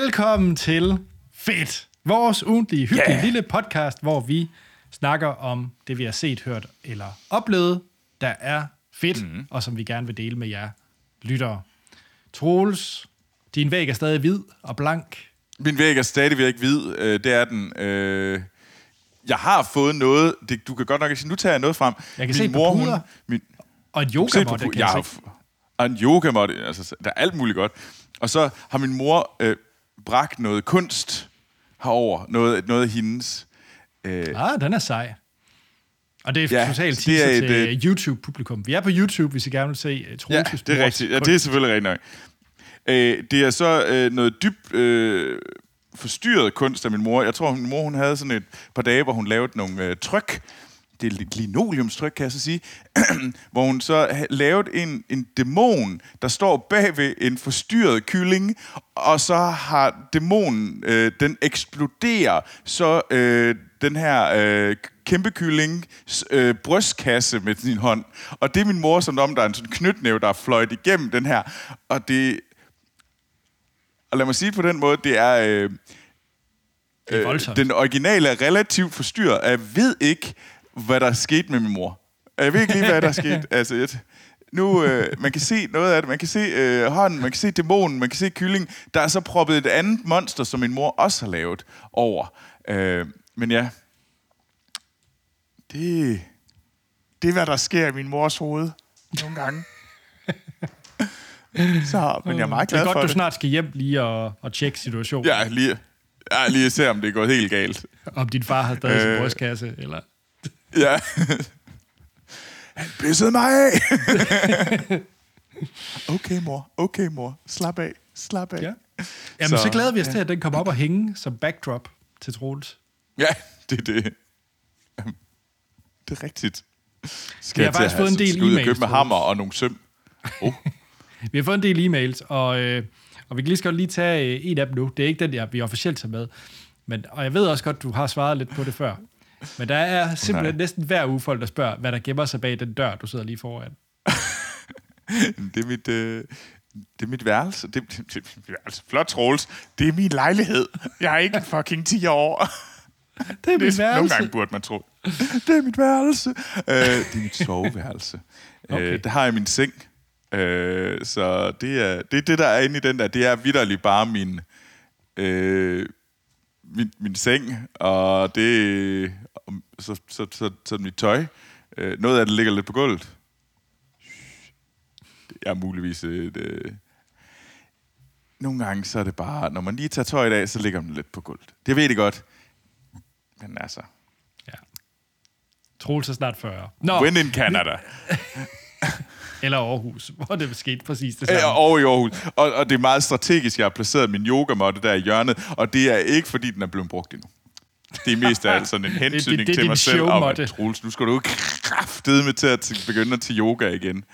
Velkommen til Fedt, vores ugentlige, hyggelige yeah. lille podcast, hvor vi snakker om det, vi har set, hørt eller oplevet, der er fedt, mm. og som vi gerne vil dele med jer lyttere. Troels, din væg er stadig hvid og blank. Min væg er stadigvæk hvid. Øh, det er den. Øh, jeg har fået noget. Det, du kan godt nok ikke sige, nu tager jeg noget frem. Jeg kan min se mor, hun, min, Og en yogamåtte, kan jeg, jeg se. Og en yogamåtte. Altså, der er alt muligt godt. Og så har min mor øh, bragt noget kunst herover. Noget, noget af hendes. Øh, ah, den er sej. Og det er ja, totalt det er et, til uh, YouTube-publikum. Vi er på YouTube, hvis I gerne vil se uh, Ja, det er rigtigt. Ja, det er selvfølgelig rigtigt nok. Uh, det er så uh, noget dybt uh, forstyrret kunst af min mor. Jeg tror, min mor hun havde sådan et par dage, hvor hun lavede nogle uh, tryk. Det er linoleumstryk, kan jeg så sige. hvor hun så lavede en, en dæmon, der står bag ved en forstyrret kylling, og så har dæmonen, øh, den eksploderer, så øh, den her øh, kæmpe kylling øh, brystkasse med sin hånd. Og det er min mor, som om der er en sådan knytnæve, der er fløjt igennem den her. Og det... Og lad mig sige på den måde, det er... Øh, det er øh, den originale er relativt forstyrret. Jeg ved ikke, hvad der er sket med min mor. Jeg ved ikke lige, hvad der er sket. Altså, jeg, nu, øh, man kan se noget af det. Man kan se øh, hånden, man kan se dæmonen, man kan se kylling. Der er så proppet et andet monster, som min mor også har lavet over. Øh, men ja, det, det er, hvad der sker i min mors hoved nogle gange. så, men jeg er meget glad for det. er godt, du snart skal hjem lige og, og tjekke situationen. Ja, lige, ja, lige se, om det er gået helt galt. Om din far har stadig øh, sin brystkasse, eller... Ja. Han pissede mig af. okay, mor. Okay, mor. Slap af. Slap af. Ja. Jamen, så, så glæder vi os ja. til, at den kommer op og hænge som backdrop til Troels. Ja, det er det. Det er rigtigt. Skal vi har faktisk fået en del e-mails. købe med hammer og nogle søm. Oh. vi har fået en del e-mails, og, øh, og vi kan lige skal lige tage øh, en af dem nu. Det er ikke den, der vi officielt tager med. Men, og jeg ved også godt, du har svaret lidt på det før. Men der er simpelthen Nej. næsten hver uge folk, der spørger, hvad der gemmer sig bag den dør, du sidder lige foran. det er mit... Øh det er mit værelse. Det, det, det, det værelse. Flot, Troels. Det er min lejlighed. Jeg er ikke fucking 10 år. Det er mit værelse. Nogle gange burde man tro. Det er mit værelse. Øh, det er mit soveværelse. Øh, okay. Øh, der har jeg min seng. Øh, så det er, det er det, der er inde i den der. Det er vidderligt bare min, øh, min, min seng, og det så, så, så, så mit tøj. Øh, noget af det ligger lidt på gulvet. Det er muligvis et... Øh, nogle gange så er det bare, når man lige tager tøjet af, så ligger man lidt på gulvet. Det ved jeg godt. Men altså... Ja. Troels er snart 40. Nå. When in Canada. Eller Aarhus, hvor det skete præcis det samme. Ja, og i Aarhus. Og, og det er meget strategisk, jeg har placeret min yogamåtte der i hjørnet, og det er ikke, fordi den er blevet brugt endnu. Det er mest af alt sådan en hensynning det, det, det, til mig selv om, at Troels, nu skal du kraftede med til at begynde til yoga igen.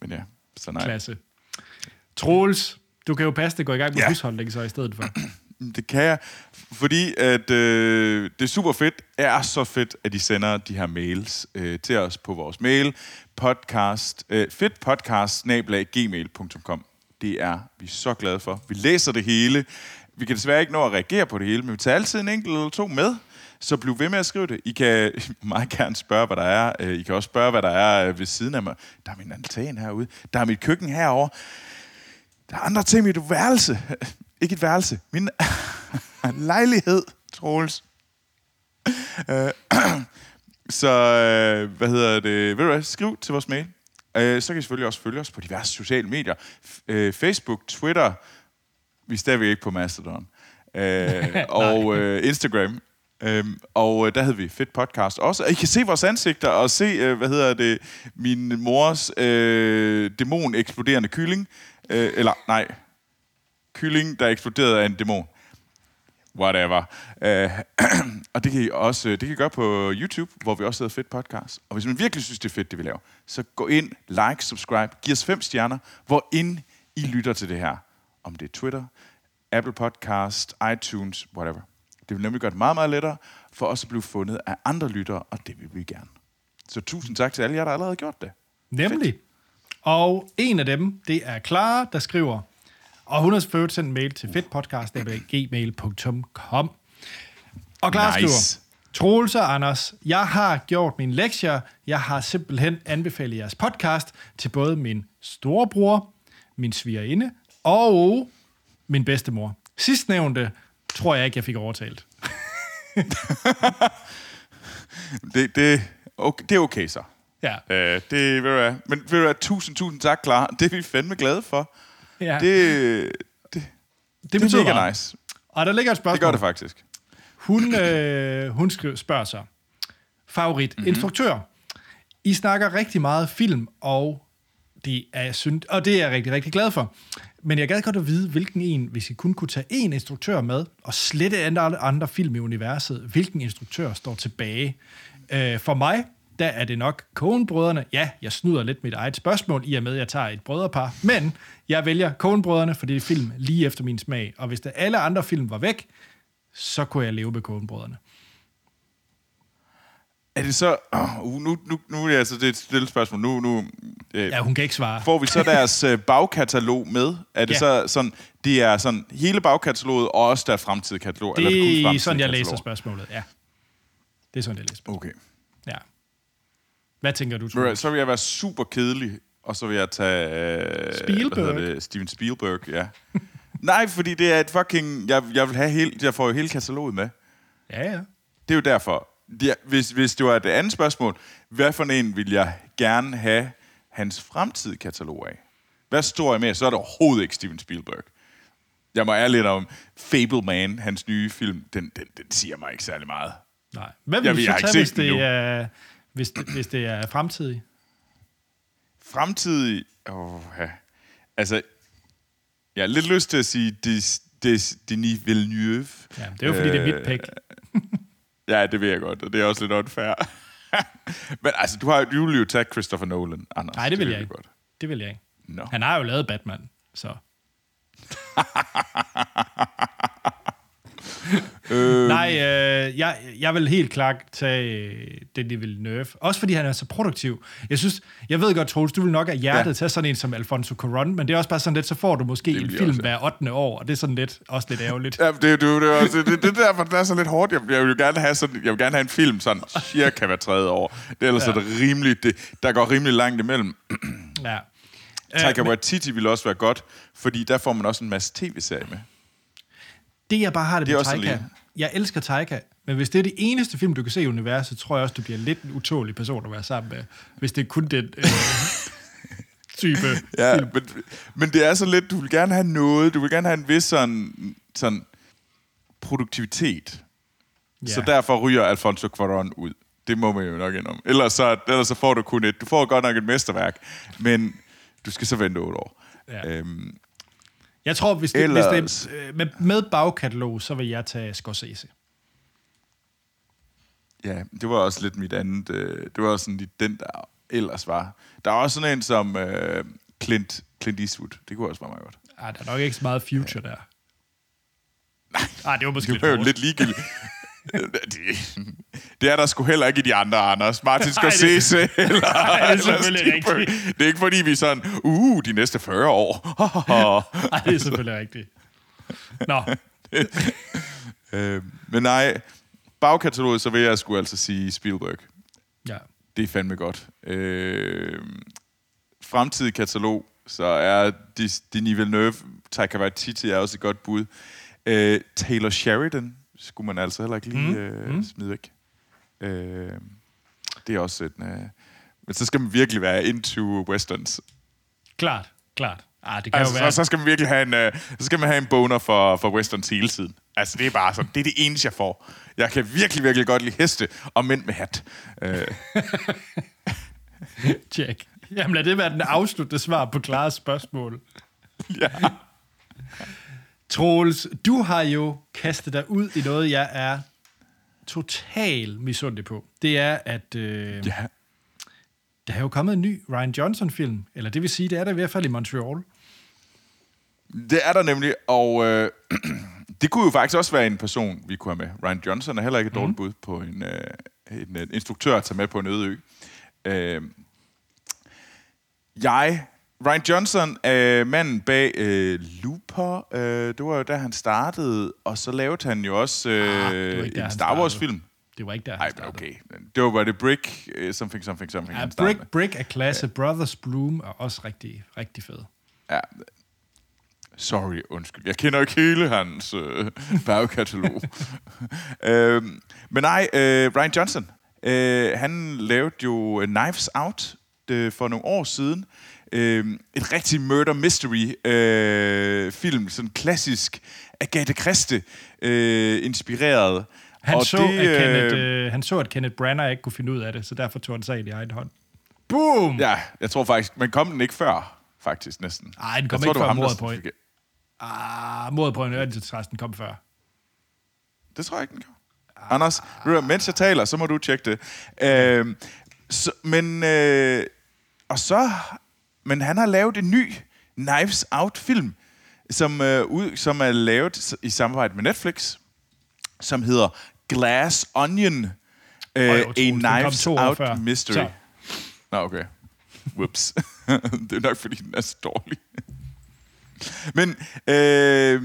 Men ja, så nej. Klasse. Troels, du kan jo passe det gå i gang med ja. husholdning så i stedet for. Det kan jeg, fordi at øh, det er super fedt, er så fedt, at de sender de her mails øh, til os på vores mail, podcast, øh, fedtpodcast-gmail.com. Det er vi så glade for. Vi læser det hele. Vi kan desværre ikke nå at reagere på det hele, men vi tager altid en enkelt eller to med. Så bliv ved med at skrive det. I kan meget gerne spørge, hvad der er. Øh, I kan også spørge, hvad der er øh, ved siden af mig. Der er min altan herude. Der er mit køkken herover. Der er andre ting i mit værelse. Ikke et værelse. Min lejlighed, Troels. Øh, så, hvad hedder det? Ved du hvad? Skriv til vores mail. Så kan I selvfølgelig også følge os på diverse sociale medier. Facebook, Twitter. Vi er stadigvæk ikke på Mastodon. og Instagram. Øhm, og der havde vi fedt podcast også. Og I kan se vores ansigter og se, øh, hvad hedder det, min mors øh, dæmon-eksploderende kylling. Øh, eller nej, kylling, der eksploderede af en dæmon. Whatever. Uh, og det kan I også det kan I gøre på YouTube, hvor vi også hedder Fedt Podcast. Og hvis man virkelig synes, det er fedt, det vi laver, så gå ind, like, subscribe, giv os fem stjerner, hvor ind I lytter til det her. Om det er Twitter, Apple Podcast, iTunes, whatever. Det vil nemlig gøre det meget, meget lettere for os at blive fundet af andre lyttere, og det vil vi gerne. Så tusind tak til alle jer, der allerede har gjort det. Nemlig. Fedt. Og en af dem, det er Clara, der skriver, Og hun har selvfølgelig sendt en mail til fedtpodcast.gmail.com. Og klar Nice. skriver, Troels og Anders, jeg har gjort mine lektier. Jeg har simpelthen anbefalet jeres podcast til både min storebror, min svigerinde og min bedstemor. Sidstnævnte tror jeg ikke, jeg fik overtalt. Det, det, okay, det er okay så. Ja, Øh, det du hvad. Men du hvad, tusind, tusind tak, klar. Det er vi fandme glade for. ja. Det, det, det det betyder er mega meget. nice. Og der ligger et Det spørgsmål. gør det faktisk. Hun, øh, hun spørger sig. Favorit Mhm. mm-hmm. instruktør. I snakker rigtig meget film, og det er synd, og det er jeg rigtig, rigtig glad for. Men jeg gad godt at vide, hvilken en, hvis I kun kunne tage én instruktør med, og slette andre, andre film i universet, hvilken instruktør står tilbage. Øh, for mig, der er det nok Coen-brødrene. Ja, jeg snyder lidt mit eget spørgsmål, i og med, at jeg tager et brødrepar. Men jeg vælger Coen-brødrene, for det er film lige efter min smag. Og hvis der alle andre film var væk, så kunne jeg leve med Coen-brødrene. Er det så... Uh, nu, nu, nu er det altså det er et stille spørgsmål. Nu, nu, øh, Ja, hun kan ikke svare. Får vi så deres øh, bagkatalog med? Er det Ja. så sådan, det er sådan hele bagkataloget, og også deres fremtidige katalog? eller det kun Det er sådan, jeg læser spørgsmålet, ja. Det er sådan, jeg læser spørgsmålet. Okay. Ja. Hvad tænker du, Troels? Så vil jeg være super kedelig, og så vil jeg tage... Øh, Spielberg? Det? Steven Spielberg, ja. Nej, fordi det er et fucking... Jeg, jeg, vil have hele, jeg får jo hele kataloget med. Ja, ja. Det er jo derfor. Ja, hvis, hvis det var det andet spørgsmål, hvad for en vil jeg gerne have hans fremtidige katalog af? Hvad står jeg med? Så er det overhovedet ikke Steven Spielberg. Jeg må ærligt om Fableman, hans nye film, den, den, den siger mig ikke særlig meget. Nej. Hvad vil Jeg du så tage, hvis det, er, hvis, det, hvis det er fremtidig? Fremtidig... Åh, ja. Altså, jeg har lidt lyst til at sige Des, Des, Denis Villeneuve. Ja, det er jo, fordi øh, det er mit pick. Ja, det ved jeg godt, og det er også lidt unfair. Men altså, du, har, du vil jo tage Christopher Nolan, Anders. Nej, det vil ved jeg ikke. Godt. Det vil jeg ikke. Nå. Han har jo lavet Batman, så... Øh, Nej, øh, jeg, jeg vil helt klart tage øh, Denis Villeneuve. Også fordi han er så produktiv. Jeg synes, jeg ved godt, Troels, du vil nok af hjertet ja. Tage sådan en som Alfonso Cuarón, men det er også bare sådan lidt, så får du måske vil en film også, hver 8. år, og det er sådan lidt, også lidt ærgerligt. Ja, det, det, det, er også- det, det, er derfor, det er så lidt hårdt. Jeg, jeg vil gerne have, sådan, jeg vil gerne have en film sådan cirka hver tredje år. Det er ellers Ja. er det rimeligt, det, der går rimelig langt imellem. Ja. Taika men- Waititi vil også være godt, fordi der får man også en masse tv-serie med. Det, jeg bare har det, Det med Taika, jeg elsker Taika, men hvis det er det eneste film, du kan se i universet, tror jeg også, du bliver lidt en utålig person at være sammen med, hvis det er kun den øh, type Ja, film. men, men det er så lidt, du vil gerne have noget, du vil gerne have en vis sådan, sådan produktivitet. Ja. Så derfor ryger Alfonso Cuarón ud. Det må man jo nok indom. Ellers så, ellers så får du kun et. Du får godt nok et mesterværk, men du skal så vente otte år. Ja. Øhm, Jeg tror, hvis det, Ellers- hvis det øh, med, med bagkatalog, så vil jeg tage Scorsese. ja, det var også lidt mit andet. Øh, det var også sådan lidt den, der ellers var. Der er også sådan en som øh, Clint, Clint Eastwood. Det kunne også være meget godt. Ah, der er nok ikke så meget future der. Ah, det var måske Det lidt var jo hårdt. lidt ligegyldigt. det, det er der sgu heller ikke i de andre, Anders. Martin Nej, det- eller... Nej, det er selvfølgelig rigtigt. Det er ikke fordi, vi er sådan, uh, de næste 40 år. Nej, det er selvfølgelig rigtigt. Nå, øh, men nej, bagkataloget, så vil jeg sgu altså sige Spielberg. ja. Det er fandme godt. Øh, fremtidig katalog, så er Denis Villeneuve, Taika Waititi er også et godt bud. Øh, Taylor Sheridan skulle man altså heller ikke lige Mm, øh, mm. smide væk. Øh, det er også en... Øh, men så skal man virkelig være into westerns. Klart, klart. Ah, det kan Altså, jo være... så, så skal man virkelig have en, øh, så skal man have en boner for, for westerns hele tiden. Altså, det er bare sådan, det er det eneste, jeg får. Jeg kan virkelig, virkelig godt lide heste og mænd med hat. Øh, Check. Jamen lad det være den afsluttende svar på klare spørgsmål. ja. Troels, du har jo kastet dig ud i noget, jeg er total misundelig på. Det er, at øh, ja. der er jo kommet en ny Ryan Johnson-film. Eller det vil sige, det er der i hvert fald i Montreal. Det er der nemlig, og øh, det kunne jo faktisk også være en person, vi kunne have med. Ryan Johnson er heller ikke et dårligt bud på en, øh, en, en instruktør at tage med på en øde ø. Øh, jeg Ryan Johnson er manden bag øh, Looper. Øh, det var jo der, han startede. Og så lavede han jo også øh, Ah, var ikke der, en Star Wars-film. Det var ikke der, han Nej, startede. okay. Det var bare det Brick, uh, something, something, something. Ja, han Brick, Brick er klasse. Brothers Bloom er også rigtig, rigtig fed. Ja. Sorry, undskyld. Jeg kender ikke hele hans øh, bagkatalog. øhm, men nej, øh, Ryan Johnson, øh, han lavede jo Knives Out øh, for nogle år siden. Øh, et rigtig murder mystery øh, film, sådan klassisk Agatha Christie øh, inspireret. Han, Og så, det, at øh, Kenneth, øh, han så, at Kenneth Branagh ikke kunne finde ud af det, så derfor tog han sagen i egen hånd. Boom! Ja, jeg tror faktisk, men kom den ikke før, faktisk næsten. Ej, den kom Jeg ikke var før mordet på fik- Ah, mordet på en ørentiltræsten kom før. Det tror jeg ikke, den gjorde. Anders, ved du hvad, mens jeg taler, så må du tjekke det. Øh, så, men, øh, og så, men han har lavet en ny Knives Out-film, som, øh, ud, som er lavet i samarbejde med Netflix, som hedder Glass Onion, øh, A utroligt. Den kom Knives Out før. Mystery. Så. Nå, okay. Whoops. det er nok, fordi den er så dårlig. Men, øh,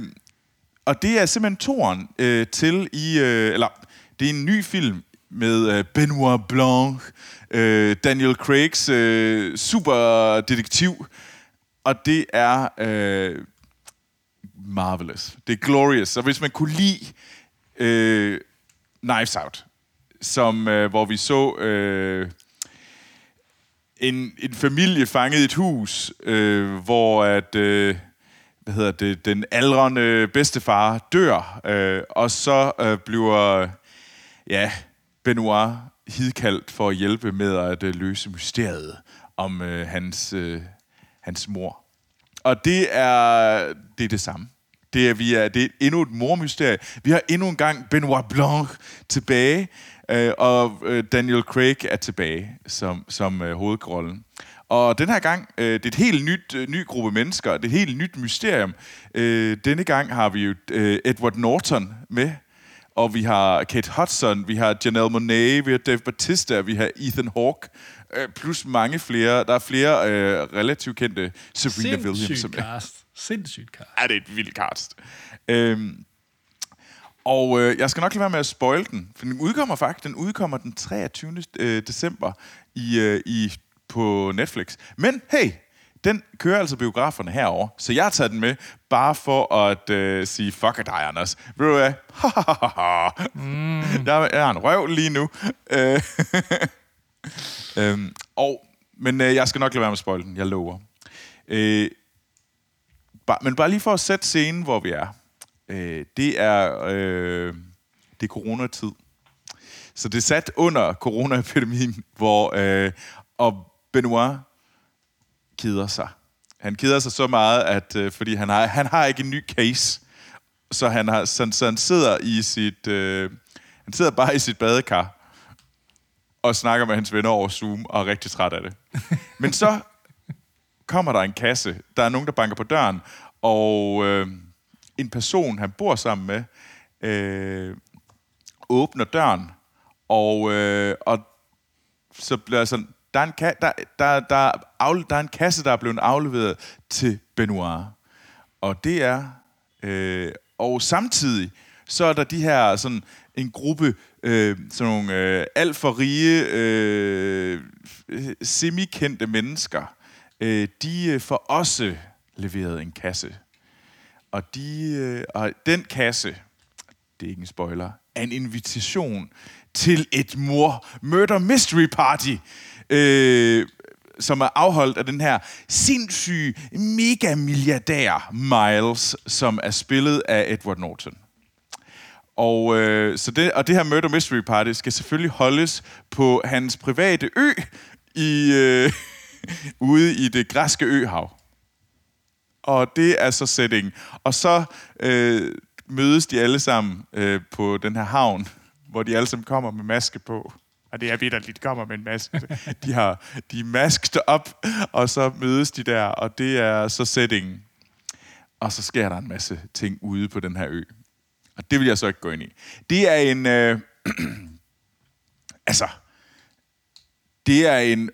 og det er simpelthen toren øh, til i, øh, eller det er en ny film med øh, Benoit Blanc, øh, Daniel Craigs øh, superdetektiv, og det er øh, marvelous. Det er glorious. Så hvis man kunne lide øh, Knives Out, som, øh, hvor vi så øh, en, en familie fanget i et hus, øh, hvor at, øh, hvad hedder det, den aldrende bedstefar dør, øh, og så øh, bliver ja, Benoit hidkaldt for at hjælpe med at øh, løse mysteriet om øh, hans, øh, hans mor. Og det er det, er det samme. Det er, vi er, det er endnu et mormysterie. Vi har endnu en gang Benoit Blanc tilbage, øh, og øh, Daniel Craig er tilbage som, som øh, hovedrollen. Og den her gang, øh, det er et helt nyt, øh, ny gruppe mennesker, det er et helt nyt mysterium. Øh, denne gang har vi jo øh, Edward Norton med, og vi har Kate Hudson, vi har Janelle Monáe, vi har Dave Bautista, vi har Ethan Hawke, øh, plus mange flere. Der er flere øh, relativt kendte Serena Williams. som Sindssygt er- cast. Sindssygt cast. er det et vildt cast. Øhm, og øh, jeg skal nok lade være med at spoil den, for den udkommer faktisk, den udkommer den 23. Øh, december i, øh, i, på Netflix. Men hey, den kører altså biograferne herover, så jeg har taget den med, bare for at øh, sige, fuck dig, Anders. Ved du hvad? mm. jeg, jeg en røv lige nu. Øh, øhm, og, men øh, jeg skal nok lade være med at spoil den, jeg lover. Øh, Bare, men bare lige for at sætte scenen, hvor vi er. Øh, det er øh, det er coronatid. Så det er sat under coronaepidemien, hvor øh, og Benoit keder sig. Han keder sig så meget, at øh, fordi han har, han har ikke en ny case, så han, har, så, så han sidder i sit øh, han sidder bare i sit badekar og snakker med hans venner over Zoom og er rigtig træt af det. Men så kommer der en kasse. Der er nogen, der banker på døren, og øh, en person, han bor sammen med, øh, åbner døren, og, øh, og så bliver sådan, der er, en ka- der, der, der, afle- der er en kasse, der er blevet afleveret til Benoit. Og det er... Øh, og samtidig, så er der de her sådan en gruppe øh, sådan nogle øh, alt for rige øh, semikendte mennesker. Øh, de øh, får også leveret en kasse. Og, de, øh, og den kasse, det er ikke en spoiler, er en invitation til et mor murder mystery party, øh, som er afholdt af den her sindssyge mega milliardær Miles, som er spillet af Edward Norton. Og, øh, så det, og det her Murder Mystery Party skal selvfølgelig holdes på hans private ø i, øh, ude i det græske øhav. Og det er så setting. Og så øh, mødes de alle sammen øh, på den her havn, hvor de alle sammen kommer med maske på. Og det er vidderligt, de kommer med en maske. De, har, de er masked op, og så mødes de der, og det er så settingen. Og så sker der en masse ting ude på den her ø. Og det vil jeg så ikke gå ind i. Det er en... Øh, altså, det er en...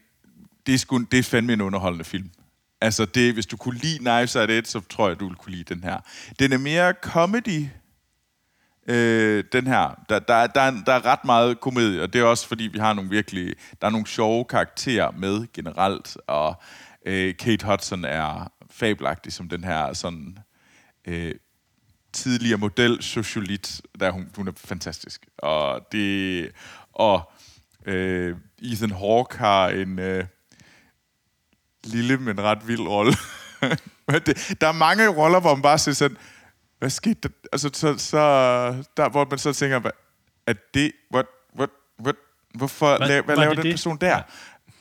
Det er, sgu, det er fandme en underholdende film. Altså, det, hvis du kunne lide Knives Out 1, så tror jeg, du ville kunne lide den her. Den er mere comedy, øh, den her. Der, der, der, er, der er ret meget komedie, og det er også, fordi vi har nogle virkelig... Der er nogle sjove karakterer med generelt, og øh, Kate Hudson er fabelagtig som den her sådan... Øh, tidligere model socialit, der hun, hun er fantastisk. Og det og øh, Ethan Hawke har en øh, lille, men ret vild rolle. der er mange roller, hvor man bare siger sådan, hvad skete der? Altså, så, så, der, hvor man så tænker, hvad, er det, what, what, what, hvorfor, hvad, la, hvad laver den det? person der? Ja.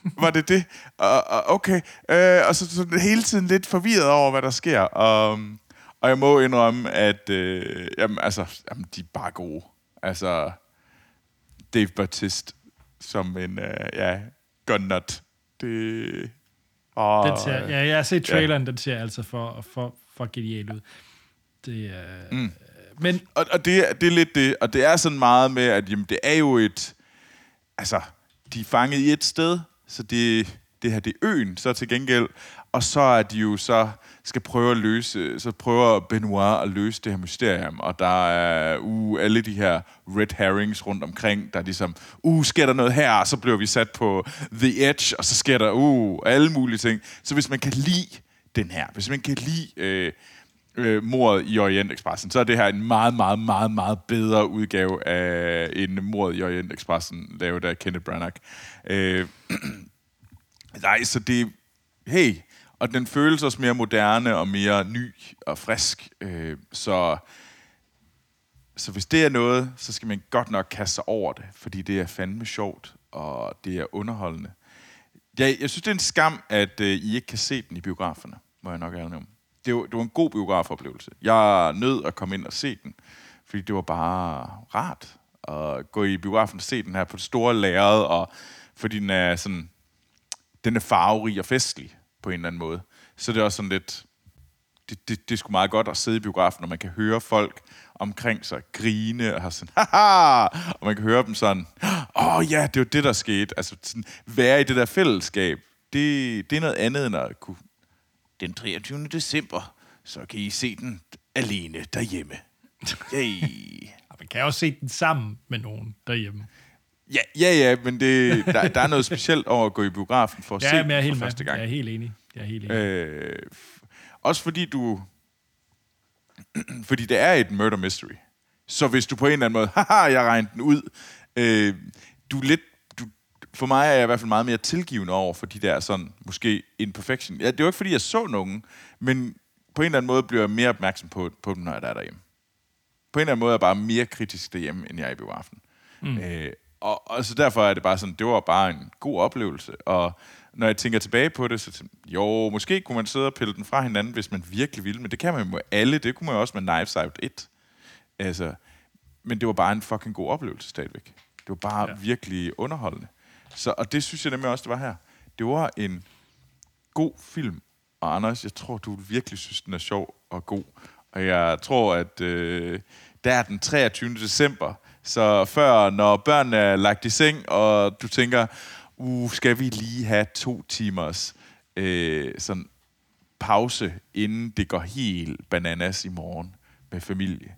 var det det? Uh, okay. Uh, og så, så hele tiden lidt forvirret over, hvad der sker. Um, og jeg må indrømme, at uh, jamen, altså, jamen, de er bare gode. Altså, Dave Bautista som en, uh, ja, gunnet. Det... Oh, den ser, ja, jeg har set traileren, ja. den ser altså for, for, for genial ud. Det er... Mm. Men, og, og det, det er lidt det, og det er sådan meget med, at jamen, det er jo et... Altså, de er fanget i et sted, så det, det her det er øen, så til gengæld. Og så er de jo så skal prøve at løse, så prøver Benoit at løse det her mysterium, og der er uh, alle de her red herrings rundt omkring, der er ligesom, uh, sker der noget her, og så bliver vi sat på The Edge, og så sker der, uh, alle mulige ting. Så hvis man kan lide den her, hvis man kan lide øh, øh, mordet i Orient Expressen, så er det her en meget, meget, meget, meget bedre udgave af en mordet i Orient Expressen, lavet af Kenneth Branagh. Øh, nej, så det... Hey, og den føles også mere moderne og mere ny og frisk. Øh, så, så hvis det er noget, så skal man godt nok kaste sig over det, fordi det er fandme sjovt, og det er underholdende. Jeg, jeg synes, det er en skam, at øh, I ikke kan se den i biograferne, må jeg nok ærlig om. Det var, det var en god biografoplevelse. Jeg nød at komme ind og se den, fordi det var bare rart at gå i biografen og se den her på det store lærred, og fordi den er sådan, den er farverig og festlig på en eller anden måde. Så det er også sådan lidt, det, det, det er sgu meget godt at sidde i biografen, når man kan høre folk omkring sig grine og have sådan, haha, og man kan høre dem sådan, åh oh, ja, det var det, der skete. Altså sådan, være i det der fællesskab, det, det er noget andet end at kunne, den 23. december, så kan I se den alene derhjemme. Yay. man kan også se den sammen med nogen derhjemme. Ja, ja, ja, men det, der, der er noget specielt over at gå i biografen for at ja, se den for første gang. Jeg er helt enig. Jeg er helt enig. Øh, også fordi du... fordi det er et murder mystery. Så hvis du på en eller anden måde, haha, jeg regnet den ud, øh, du er lidt for mig er jeg i hvert fald meget mere tilgivende over for de der sådan, måske imperfection. Ja, det er jo ikke, fordi jeg så nogen, men på en eller anden måde bliver jeg mere opmærksom på, på dem, når jeg er derhjemme. På en eller anden måde er jeg bare mere kritisk derhjemme, end jeg er i biografen. Mm. Øh, og, og så derfor er det bare sådan, det var bare en god oplevelse. Og når jeg tænker tilbage på det, så jo, måske kunne man sidde og pille den fra hinanden, hvis man virkelig ville, men det kan man jo med alle. Det kunne man jo også med Knives Out 1. Altså, men det var bare en fucking god oplevelse stadigvæk. Det var bare ja. virkelig underholdende. Så, og det synes jeg nemlig også, det var her. Det var en god film. Og Anders, jeg tror, du virkelig synes, den er sjov og god. Og jeg tror, at øh, der er den 23. december, så før, når børnene er lagt i seng, og du tænker, uh, skal vi lige have to timers øh, sådan pause, inden det går helt bananas i morgen med familie,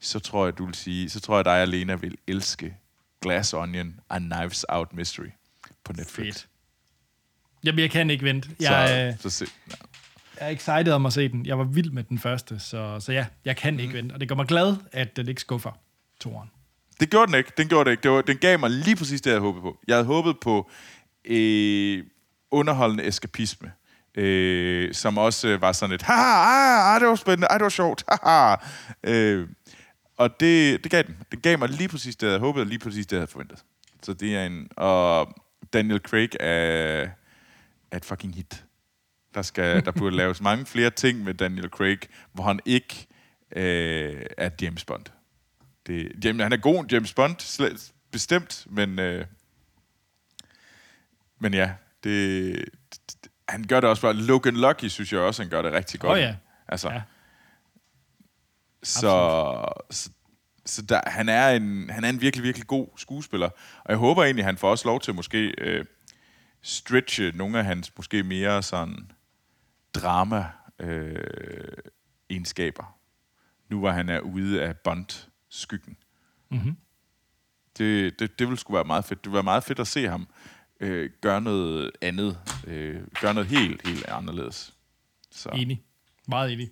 så tror jeg, du vil sige, så tror jeg, dig og Lena vil elske Glass Onion og Knives Out Mystery på Netflix. Fedt. Jamen, jeg kan ikke vente. Jeg, så, så se, ja. jeg er excited om at se den. Jeg var vild med den første, så, så ja, jeg kan mm. ikke vente. Og det gør mig glad, at den ikke skuffer toren. Det gjorde den ikke. Den gjorde det ikke. Det var, den gav mig lige præcis det, jeg havde håbet på. Jeg havde håbet på øh, underholdende eskapisme. Øh, som også øh, var sådan et, haha, ah, ah, det var spændende, ah, det var sjovt, haha. Øh, og det, det gav den. Det gav mig lige præcis det, jeg havde håbet, og lige præcis det, jeg havde forventet. Så det er en... Og Daniel Craig er, er et fucking hit. Der, skal, der burde laves mange flere ting med Daniel Craig, hvor han ikke øh, er James Bond. Det, jamen, han er god, James Bond, slet, bestemt, men, øh, men ja, det, det, han gør det også bare. Logan Lucky, synes jeg også, han gør det rigtig godt. Oh, ja. Altså, ja. Så, så, så der, han, er en, han er en virkelig, virkelig god skuespiller. Og jeg håber egentlig, han får også lov til måske øh, stretche nogle af hans måske mere sådan drama-egenskaber, nu hvor han er ude af Bond-skyggen. Mhm. Det, det, det ville sgu være meget fedt. Det ville være meget fedt at se ham øh, gøre noget andet. Øh, gøre noget helt, helt anderledes. Så. Enig. Meget enig.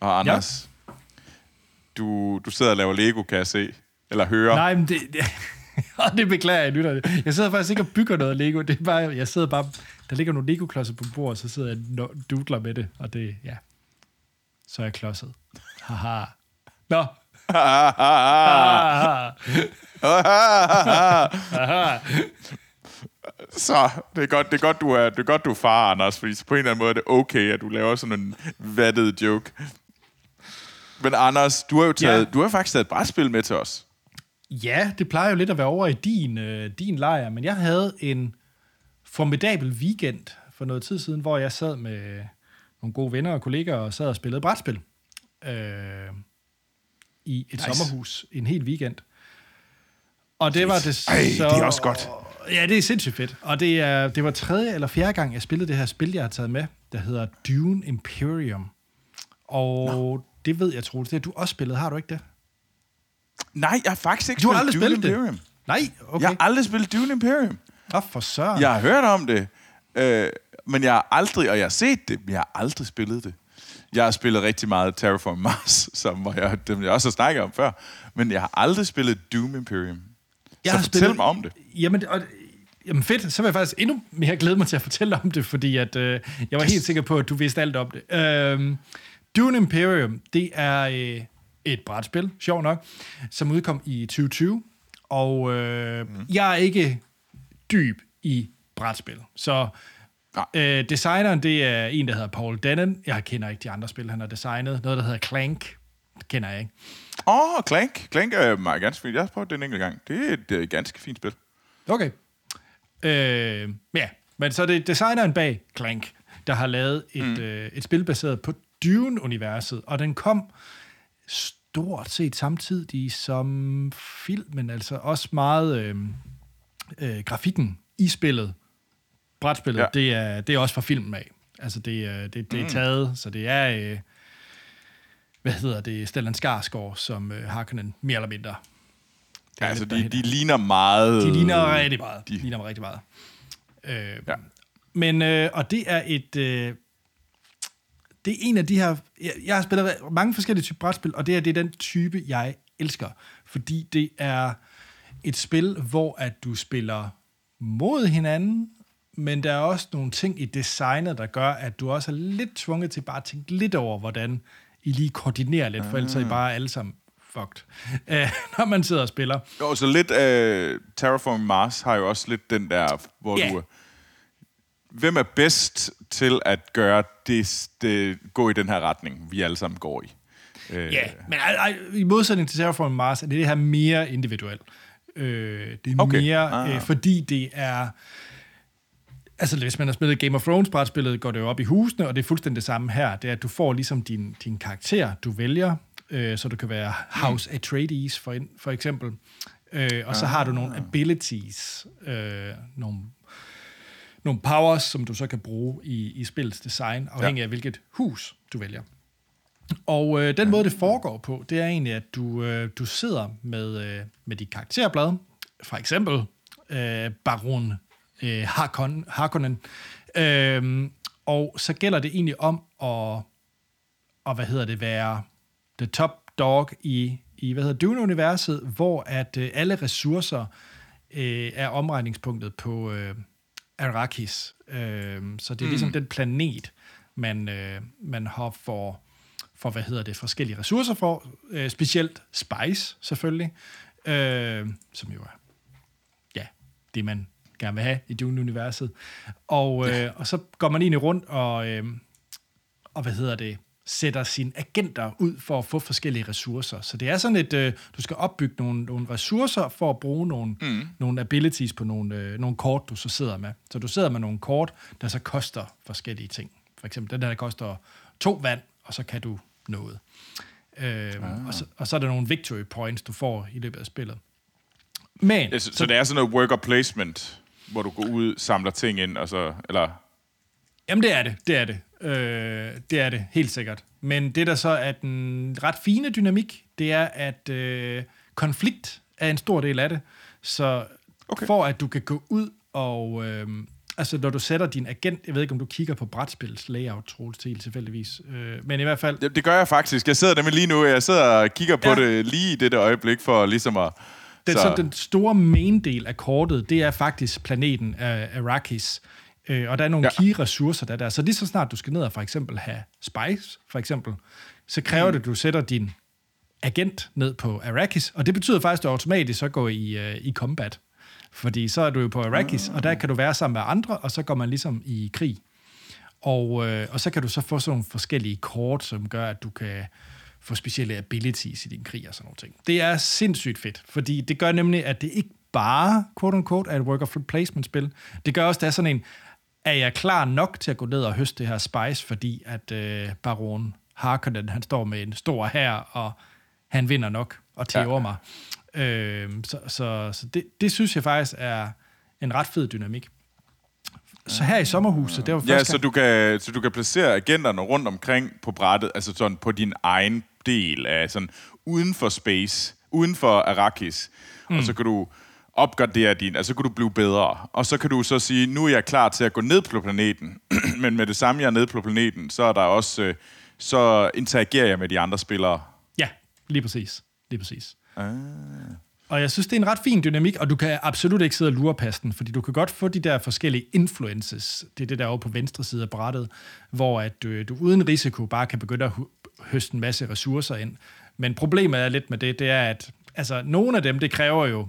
Og Anders, ja. du, du sidder og laver Lego, kan jeg se. Eller høre. Nej, men det, det, og det beklager jeg lytter. Jeg sidder faktisk ikke og bygger noget Lego. Det er bare, jeg sidder bare, der ligger nogle Lego-klodser på bordet, så sidder jeg og dudler med det, og det, ja. Så er jeg klodset. Haha. Nå. Så det er godt, det er godt, du er, det er godt, du er far, Anders, fordi på en eller anden måde er det okay, at du laver sådan en vattet joke. Men Anders, du har jo taget, Ja. du har faktisk taget et brætspil med til os. Ja, det plejer jo lidt at være over i din, øh, din lejr, men jeg havde en formidabel weekend for noget tid siden, hvor jeg sad med nogle gode venner og kollegaer og sad og spillede brætspil øh, i et Nice. sommerhus en hel weekend. Og det var det Ej, så... det er også godt. Ja, det er sindssygt fedt. Og det, er, det var tredje eller fjerde gang, jeg spillede det her spil, jeg har taget med, der hedder Dune Imperium. Og Nå. Det ved jeg, Troels, det har du også spillet, har du ikke det? Nej, jeg har faktisk ikke Du har spillet aldrig Dune spillet det? Imperium. Nej, okay. Jeg har aldrig spillet Dune Imperium. Åh, for søren. Jeg har hørt om det, øh, men jeg har aldrig, og jeg har set det, men jeg har aldrig spillet det. Jeg har spillet rigtig meget Terraform Mars, som var jeg, dem jeg også har snakket om før, men jeg har aldrig spillet Doom Imperium. Jeg så har fortæl spillet- mig om det. Jamen, og, jamen fedt, så vil jeg faktisk endnu mere glæde mig til at fortælle om det, fordi at, øh, jeg var helt sikker på, at du vidste alt om det. Øh, Dune Imperium, det er øh, et brætspil, sjov nok, som udkom i 2020, og øh, mm. jeg er ikke dyb i brætspil, så øh, designeren, det er en, der hedder Paul Dennen. Jeg kender ikke de andre spil, han har designet. Noget, der hedder Clank. Det kender jeg ikke. Åh, oh, Clank. Clank er meget ganske fint. Jeg har prøvet det en enkelt gang. Det er et øh, ganske fint spil. Okay. Øh, ja, men så er det designeren bag Clank, der har lavet et, mm. øh, et spil baseret på Dune-universet, og den kom stort set samtidig som filmen, altså også meget øh, øh, grafikken i spillet. Brætspillet, Ja. det, er, det er også fra filmen af. Altså, det, er- det, det er taget, så det er... Øh, hvad hedder det? Stellan Skarsgård som øh, Harkonnen, mere eller mindre. Ja, altså, de, de ligner meget... De ligner rigtig meget. de- ligner rigtig meget. Øh, Ja. Men, øh, og det er et... Øh, det er en af de her... Jeg, jeg har spillet mange forskellige typer brætspil, og det er, det er den type, jeg elsker. Fordi det er et spil, hvor at du spiller mod hinanden, men der er også nogle ting i designet, der gør, at du også er lidt tvunget til bare at tænke lidt over, hvordan I lige koordinerer lidt, for ellers er I bare alle sammen fucked, øh, når man sidder og spiller. Jo, så lidt uh, Terraform Mars har jo også lidt den der, hvor Ja. du... Hvem er bedst til at gøre det, det, gå i den her retning, vi alle sammen går i? Øh, Ja, men ej, ej, i modsætning til Terraform Mars, er det det her mere individuelt. Øh, det er Okay. mere, Ah. øh, fordi det er... Altså, hvis man har spillet Game of Thrones brætspillet, går det jo op i husene, og det er fuldstændig det samme her. Det er, at du får ligesom din, din karakter, du vælger, øh, så du kan være House Atreides for, for eksempel. Øh, og så har du nogle abilities, øh, nogle, nogle powers, som du så kan bruge i, i spillets design, afhængig af hvilket hus du vælger. Og øh, den måde, det foregår på, det er egentlig, at du, øh, du sidder med, øh, med dit karakterblad. For eksempel øh, Baron øh, Harkon, Harkonnen. Øh, og så gælder det egentlig om at, og hvad hedder det, være the top dog i, i hvad hedder Dune-universet, hvor at øh, alle ressourcer øh, er omregningspunktet på øh, Arrakis. Øh, så det er ligesom den planet, man, øh, man har for, for, hvad hedder det, forskellige ressourcer for. Øh, specielt spice, selvfølgelig. Øh, som jo er, ja, det man gerne vil have i Dune-universet. Og, øh, og så går man egentlig rundt og, øh, og hvad hedder det, sætter sine agenter ud for at få forskellige ressourcer. Så det er sådan et, øh, du skal opbygge nogle, nogle ressourcer for at bruge nogle, mm. nogle abilities på nogle, øh, nogle kort, du så sidder med. Så du sidder med nogle kort, der så koster forskellige ting. For eksempel den der, der koster to vand, og så kan du noget. Øh, ah. og, så, og så er der nogle victory points, du får i løbet af spillet. Men, Ja, så, så det er sådan noget worker placement, hvor du går ud, samler ting ind, og så... Eller, Jamen, det er det. Det er det. Øh, det er det, helt sikkert. Men det, der så er den ret fine dynamik, det er, at øh, konflikt er en stor del af det. Så okay. for at du kan gå ud og... Øh, altså, når du sætter din agent... Jeg ved ikke, om du kigger på brætspils layout, Troels, til tilfældigvis. Øh, men i hvert fald... Det, det gør jeg faktisk. Jeg sidder nemlig lige nu. Jeg sidder og kigger på ja. det lige i det der øjeblik, for ligesom at... Den, så. så den store main del af kortet, det er faktisk planeten af Arrakis. Øh, og der er nogle ja. key ressourcer, der er der. Så lige så snart du skal ned og for eksempel have spice, for eksempel, så kræver mm. det, at du sætter din agent ned på Arrakis, og det betyder faktisk, at du automatisk så går i, uh, i combat. Fordi så er du jo på Arrakis, og der kan du være sammen med andre, og så går man ligesom i krig. Og, øh, og så kan du så få sådan nogle forskellige kort, som gør, at du kan få specielle abilities i din krig og sådan nogle ting. Det er sindssygt fedt, fordi det gør nemlig, at det ikke bare, quote unquote, er et worker placement spil. Det gør også, at der er sådan en, er jeg klar nok til at gå ned og høste det her spice, fordi at øh, baron Harkonnen, han står med en stor her, og han vinder nok og tæver ja. mig. Øh, så så, så det, det synes jeg faktisk er en ret fed dynamik. Så her i sommerhuset, det var Ja, så du, kan, så du kan placere agenterne rundt omkring på brættet, altså sådan på din egen del af sådan uden for space, uden for Arrakis. Mm. Og så kan du opgradere din, altså så kan du blive bedre. Og så kan du så sige, nu er jeg klar til at gå ned på planeten, men med det samme, jeg er nede på planeten, så er der også, øh, så interagerer jeg med de andre spillere. Ja, lige præcis. Lige præcis. Ah. Og jeg synes, det er en ret fin dynamik, og du kan absolut ikke sidde og lure pasten, fordi du kan godt få de der forskellige influences, det er det der over på venstre side af brættet, hvor at du, du uden risiko bare kan begynde at høste en masse ressourcer ind. Men problemet er lidt med det, det er, at altså, nogle af dem, det kræver jo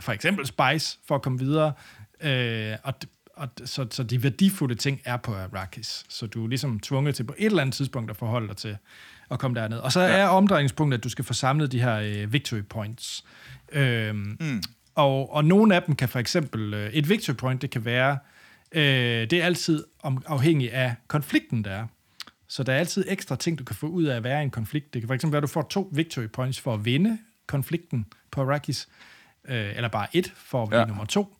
for eksempel Spice for at komme videre, øh, og, og, så, så de værdifulde ting er på Arrakis. Så du er ligesom tvunget til på et eller andet tidspunkt at forholde dig til at komme derned. Og så ja. er omdrejningspunktet, at du skal få samlet de her øh, victory points. Øhm, mm. og, og nogle af dem kan for eksempel, øh, et victory point, det kan være, øh, det er altid om, afhængig af konflikten, der er. Så der er altid ekstra ting, du kan få ud af at være i en konflikt. Det kan for eksempel være, at du får to victory points for at vinde konflikten på Arrakis, øh, eller bare et for at blive ja. nummer to.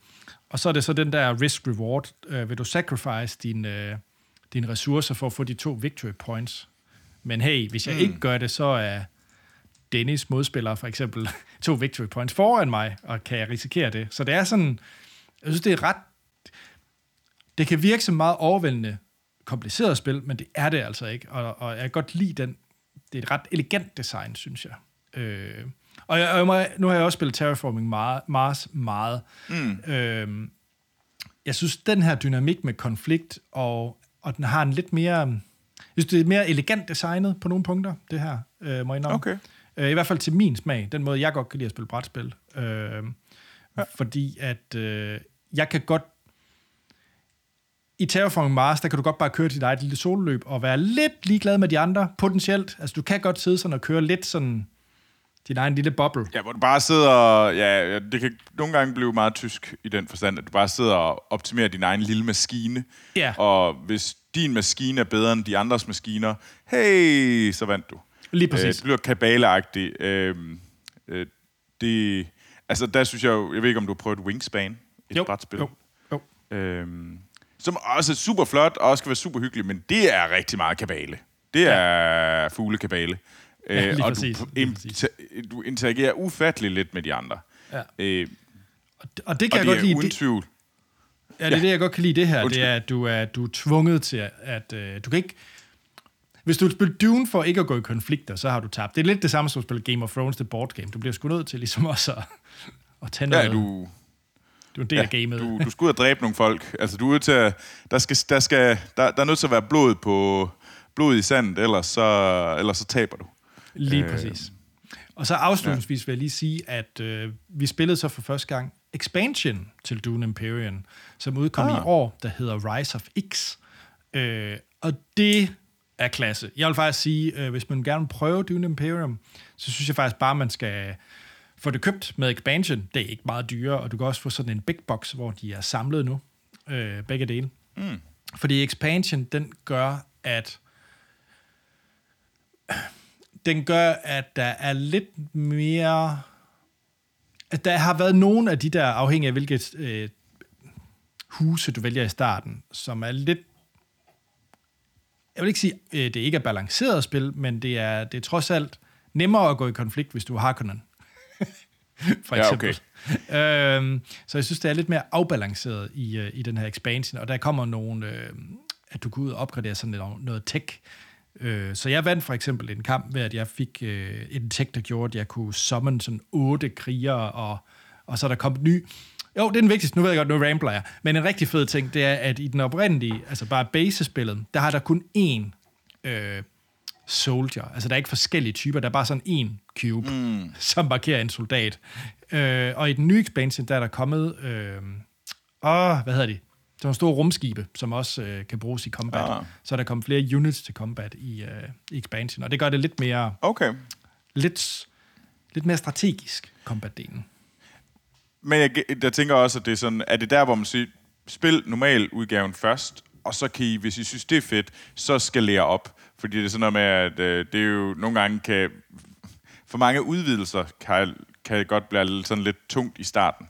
Og så er det så den der risk-reward. Øh, vil du sacrifice dine øh, din ressourcer for at få de to victory points? Men hey, hvis jeg mm. ikke gør det, så er Dennis modspiller for eksempel to victory points foran mig, og kan jeg risikere det? Så det er sådan, jeg synes, det er ret, det kan virke som meget overvældende kompliceret spil, men det er det altså ikke, og, og jeg kan godt lide den, det er et ret elegant design, synes jeg. Øh, og jeg, og jeg, nu har jeg også spillet Terraforming Mars meget. Mm. Øh, jeg synes, den her dynamik med konflikt, og, og den har en lidt mere, jeg synes, det er mere elegant designet på nogle punkter, det her, øh, må jeg Okay. Øh, I hvert fald til min smag, den måde, jeg godt kan lide at spille brætspil. Øh, ja. Fordi at øh, jeg kan godt... I Terraforming Mars, der kan du godt bare køre dit eget lille sololøb og være lidt ligeglad med de andre, potentielt. Altså, du kan godt sidde sådan og køre lidt sådan din egen lille boble. Ja, hvor du bare sidder ja, det kan nogle gange blive meget tysk i den forstand, at du bare sidder og optimerer din egen lille maskine. Ja. Og hvis din maskine er bedre end de andres maskiner, hey, så vandt du. Lige præcis. Øh, det bliver kabaleagtigt. Øh, øh, det, altså, der synes jeg jo, jeg ved ikke, om du har prøvet Wingspan, et jo, brætspil. Jo, jo. Øh, som også er super flot, og også skal være super hyggelig, men det er rigtig meget kabale. Det er ja. fuglekabale. Ja, øh, og præcis, du, inter, du interagerer ufattelig lidt med de andre. Ja. Øh, og, det, og det kan og jeg godt lide. uden tvivl. Ja, det er ja. det, jeg godt kan lide det her. Undskyld. Det er, at du er, du er tvunget til, at, at uh, du kan ikke hvis du spiller Dune for ikke at gå i konflikter, så har du tabt. Det er lidt det samme som at spille Game of Thrones, det board game. Du bliver sgu nødt til ligesom også at, at tage noget. Ja, du... Du er en del ja, af gamet. Du, du skal ud og dræbe nogle folk. Altså, du er til at, der, skal, der, skal, der, der er nødt til at være blod på blod i sandet, ellers så, ellers så taber du. Lige øh, præcis. Og så afslutningsvis vil jeg lige sige, at øh, vi spillede så for første gang expansion til Dune Imperium, som udkom ah. i år, der hedder Rise of X. Øh, og det er klasse. Jeg vil faktisk sige, øh, hvis man gerne vil prøve Dune Imperium, så synes jeg faktisk bare, man skal få det købt med expansion. Det er ikke meget dyrere, og du kan også få sådan en big box, hvor de er samlet nu, øh, begge dele. Mm. Fordi expansion, den gør, at den gør, at der er lidt mere... At der har været nogle af de der, afhængig af hvilket øh, huse du vælger i starten, som er lidt jeg vil ikke sige, øh, det ikke er balanceret spil, men det er, det er trods alt nemmere at gå i konflikt, hvis du har Harkonnen. For eksempel. Ja, okay. øhm, så jeg synes, det er lidt mere afbalanceret i, øh, i den her expansion, og der kommer nogle, øh, at du kan ud og opgradere sådan noget, noget tech. Øh, så jeg vandt for eksempel en kamp ved, at jeg fik øh, en tech, der gjorde, at jeg kunne summon sådan otte krigere, og, og så er der kommet ny. Jo, det er den vigtigste. Nu ved jeg godt, nu rambler jeg. Men en rigtig fed ting, det er, at i den oprindelige, altså bare basespillet, der har der kun én øh, soldier. Altså, der er ikke forskellige typer. Der er bare sådan en cube, mm. som markerer en soldat. Øh, og i den nye expansion, der er der kommet... Øh, åh, hvad hedder de? Så nogle store rumskibe, som også øh, kan bruges i combat. Ah. Så er der kommet flere units til combat i, øh, i expansion, og det gør det lidt mere, Okay. lidt, lidt mere strategisk, combat-delen. Men jeg, jeg tænker også, at det er sådan, er det der, hvor man siger, spil normal udgaven først, og så kan I, hvis I synes, det er fedt, så skalere op. Fordi det er sådan noget med, at øh, det er jo nogle gange kan... For mange udvidelser kan, kan godt blive sådan lidt tungt i starten.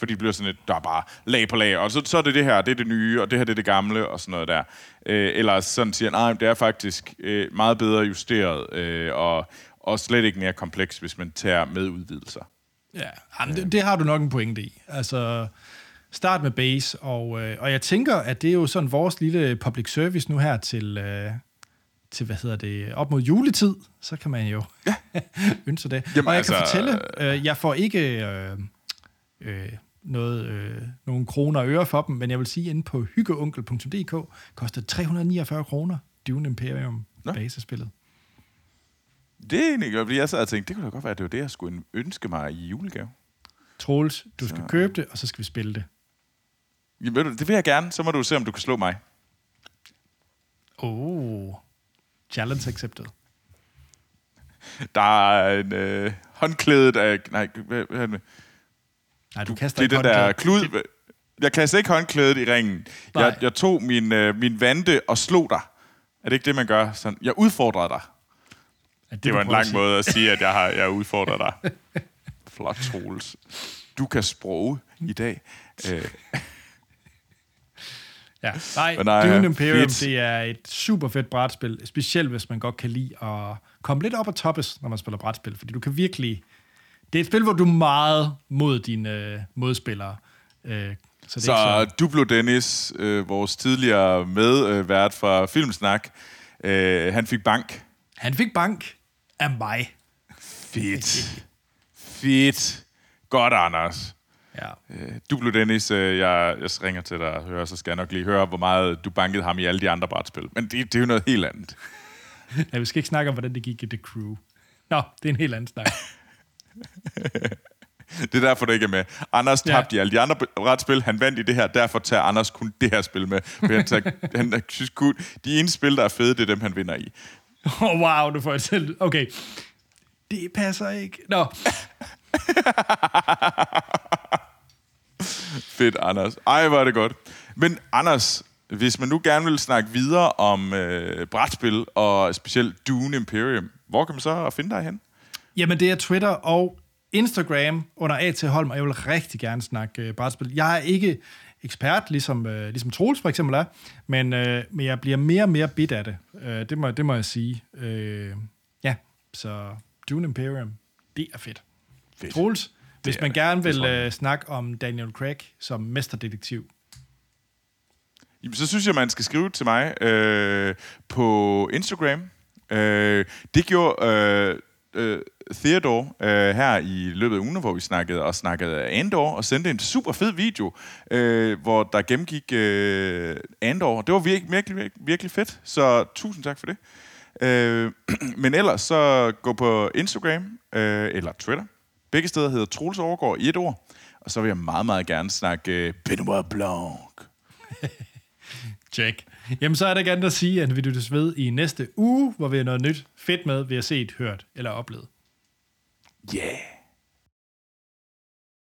Fordi det bliver sådan lidt, der er bare lag på lag, og så, så er det det her, det er det nye, og det her det er det gamle, og sådan noget der. Øh, eller sådan siger, nej, det er faktisk øh, meget bedre justeret, øh, og, og slet ikke mere kompleks, hvis man tager med udvidelser. Ja, jamen, det, det har du nok en pointe i. Altså, start med base, og, øh, og jeg tænker, at det er jo sådan vores lille public service nu her til, øh, til hvad hedder det, op mod juletid, så kan man jo ja. ønske det. Jamen, og jeg altså, kan fortælle, øh, jeg får ikke øh, øh, noget, øh, nogle kroner og øre for dem, men jeg vil sige, inde på hyggeonkel.dk koster 349 kroner Dune Imperium Nå. basespillet. Det er egentlig godt, fordi jeg sad og tænkte, det kunne da godt være, at det var det, jeg skulle ønske mig i julegave. Troels, du skal Så- købe det, og så skal vi spille det. Jamen, ved du, det vil jeg gerne, så må du se, om du kan slå mig. Oh, challenge accepted. Der er en øh, håndklædet af... Nej, hvad, hvad er? Nej, du, kaster det ikke den der klud... Jeg kaster ikke håndklædet i ringen. Nej. Jeg, jeg tog min, øh, min vante og slog dig. Er det ikke det, man gør? Sådan, jeg udfordrede dig. Det du var en lang måde at sige, at jeg har jeg udfordrer dig. Flot, Troels. Du kan sproge i dag. Øh, Ja, nej, Men nej, Dune Imperium, fedt. det er et super fedt brætspil, specielt hvis man godt kan lide at komme lidt op og toppes, når man spiller brætspil, fordi du kan virkelig... Det er et spil, hvor du er meget mod dine øh, modspillere. Øh, så det Så så... Duplo Dennis, øh, vores tidligere medvært fra Filmsnak, øh, han fik bank. Han fik bank af mig. Fedt. Fedt. Godt, Anders. Ja. Øh, Duplo Dennis, øh, jeg, jeg ringer til dig og hører, så skal jeg nok lige høre, hvor meget du bankede ham i alle de andre brætspil. Men det, det er jo noget helt andet. ja, vi skal ikke snakke om, hvordan det gik i The Crew. Nå, det er en helt anden snak. Det er derfor, det ikke er med. Anders Ja. tabte i alle de andre brætspil. Han vandt i det her. Derfor tager Anders kun det her spil med. For han, tager, han synes kun, de eneste spil, der er fede, det er dem, han vinder i. oh, wow, du får et selv... Okay. Det passer ikke. Nå, Fedt, Anders. Ej, hvor er det godt. Men Anders, hvis man nu gerne vil snakke videre om øh, brætspil, og specielt Dune Imperium, hvor kan man så finde dig hen? Jamen, det er Twitter og Instagram under A.T. Holm, og jeg vil rigtig gerne snakke øh, brætspil. Jeg er ikke ekspert, ligesom, øh, ligesom Troels for eksempel er, men, øh, men jeg bliver mere og mere bit af det. Øh, det, må, det må jeg sige. Øh, ja, så Dune Imperium, det er fedt. Fedt. Troels, hvis er man det. gerne Det vil øh, snakke om Daniel Craig som mesterdetektiv, Jamen, så synes jeg, man skal skrive til mig øh, på Instagram. Øh, det gjorde øh, øh, Theodore øh, her i løbet af ugen, hvor vi snakkede og snakkede Andor, og sendte en super fed video, øh, hvor der gennemgik øh, Andor. Det var virkelig, virkelig, virkelig, virkelig fedt, så tusind tak for det. Øh, men ellers så gå på Instagram øh, eller Twitter. Begge steder hedder Troels Overgaard i et ord. Og så vil jeg meget, meget gerne snakke øh, Benoit Blanc. Check. Jamen, så er der gerne at sige, at vi lyttes ved i næste uge, hvor vi har noget nyt fedt med, vi har set, hørt eller oplevet. Yeah!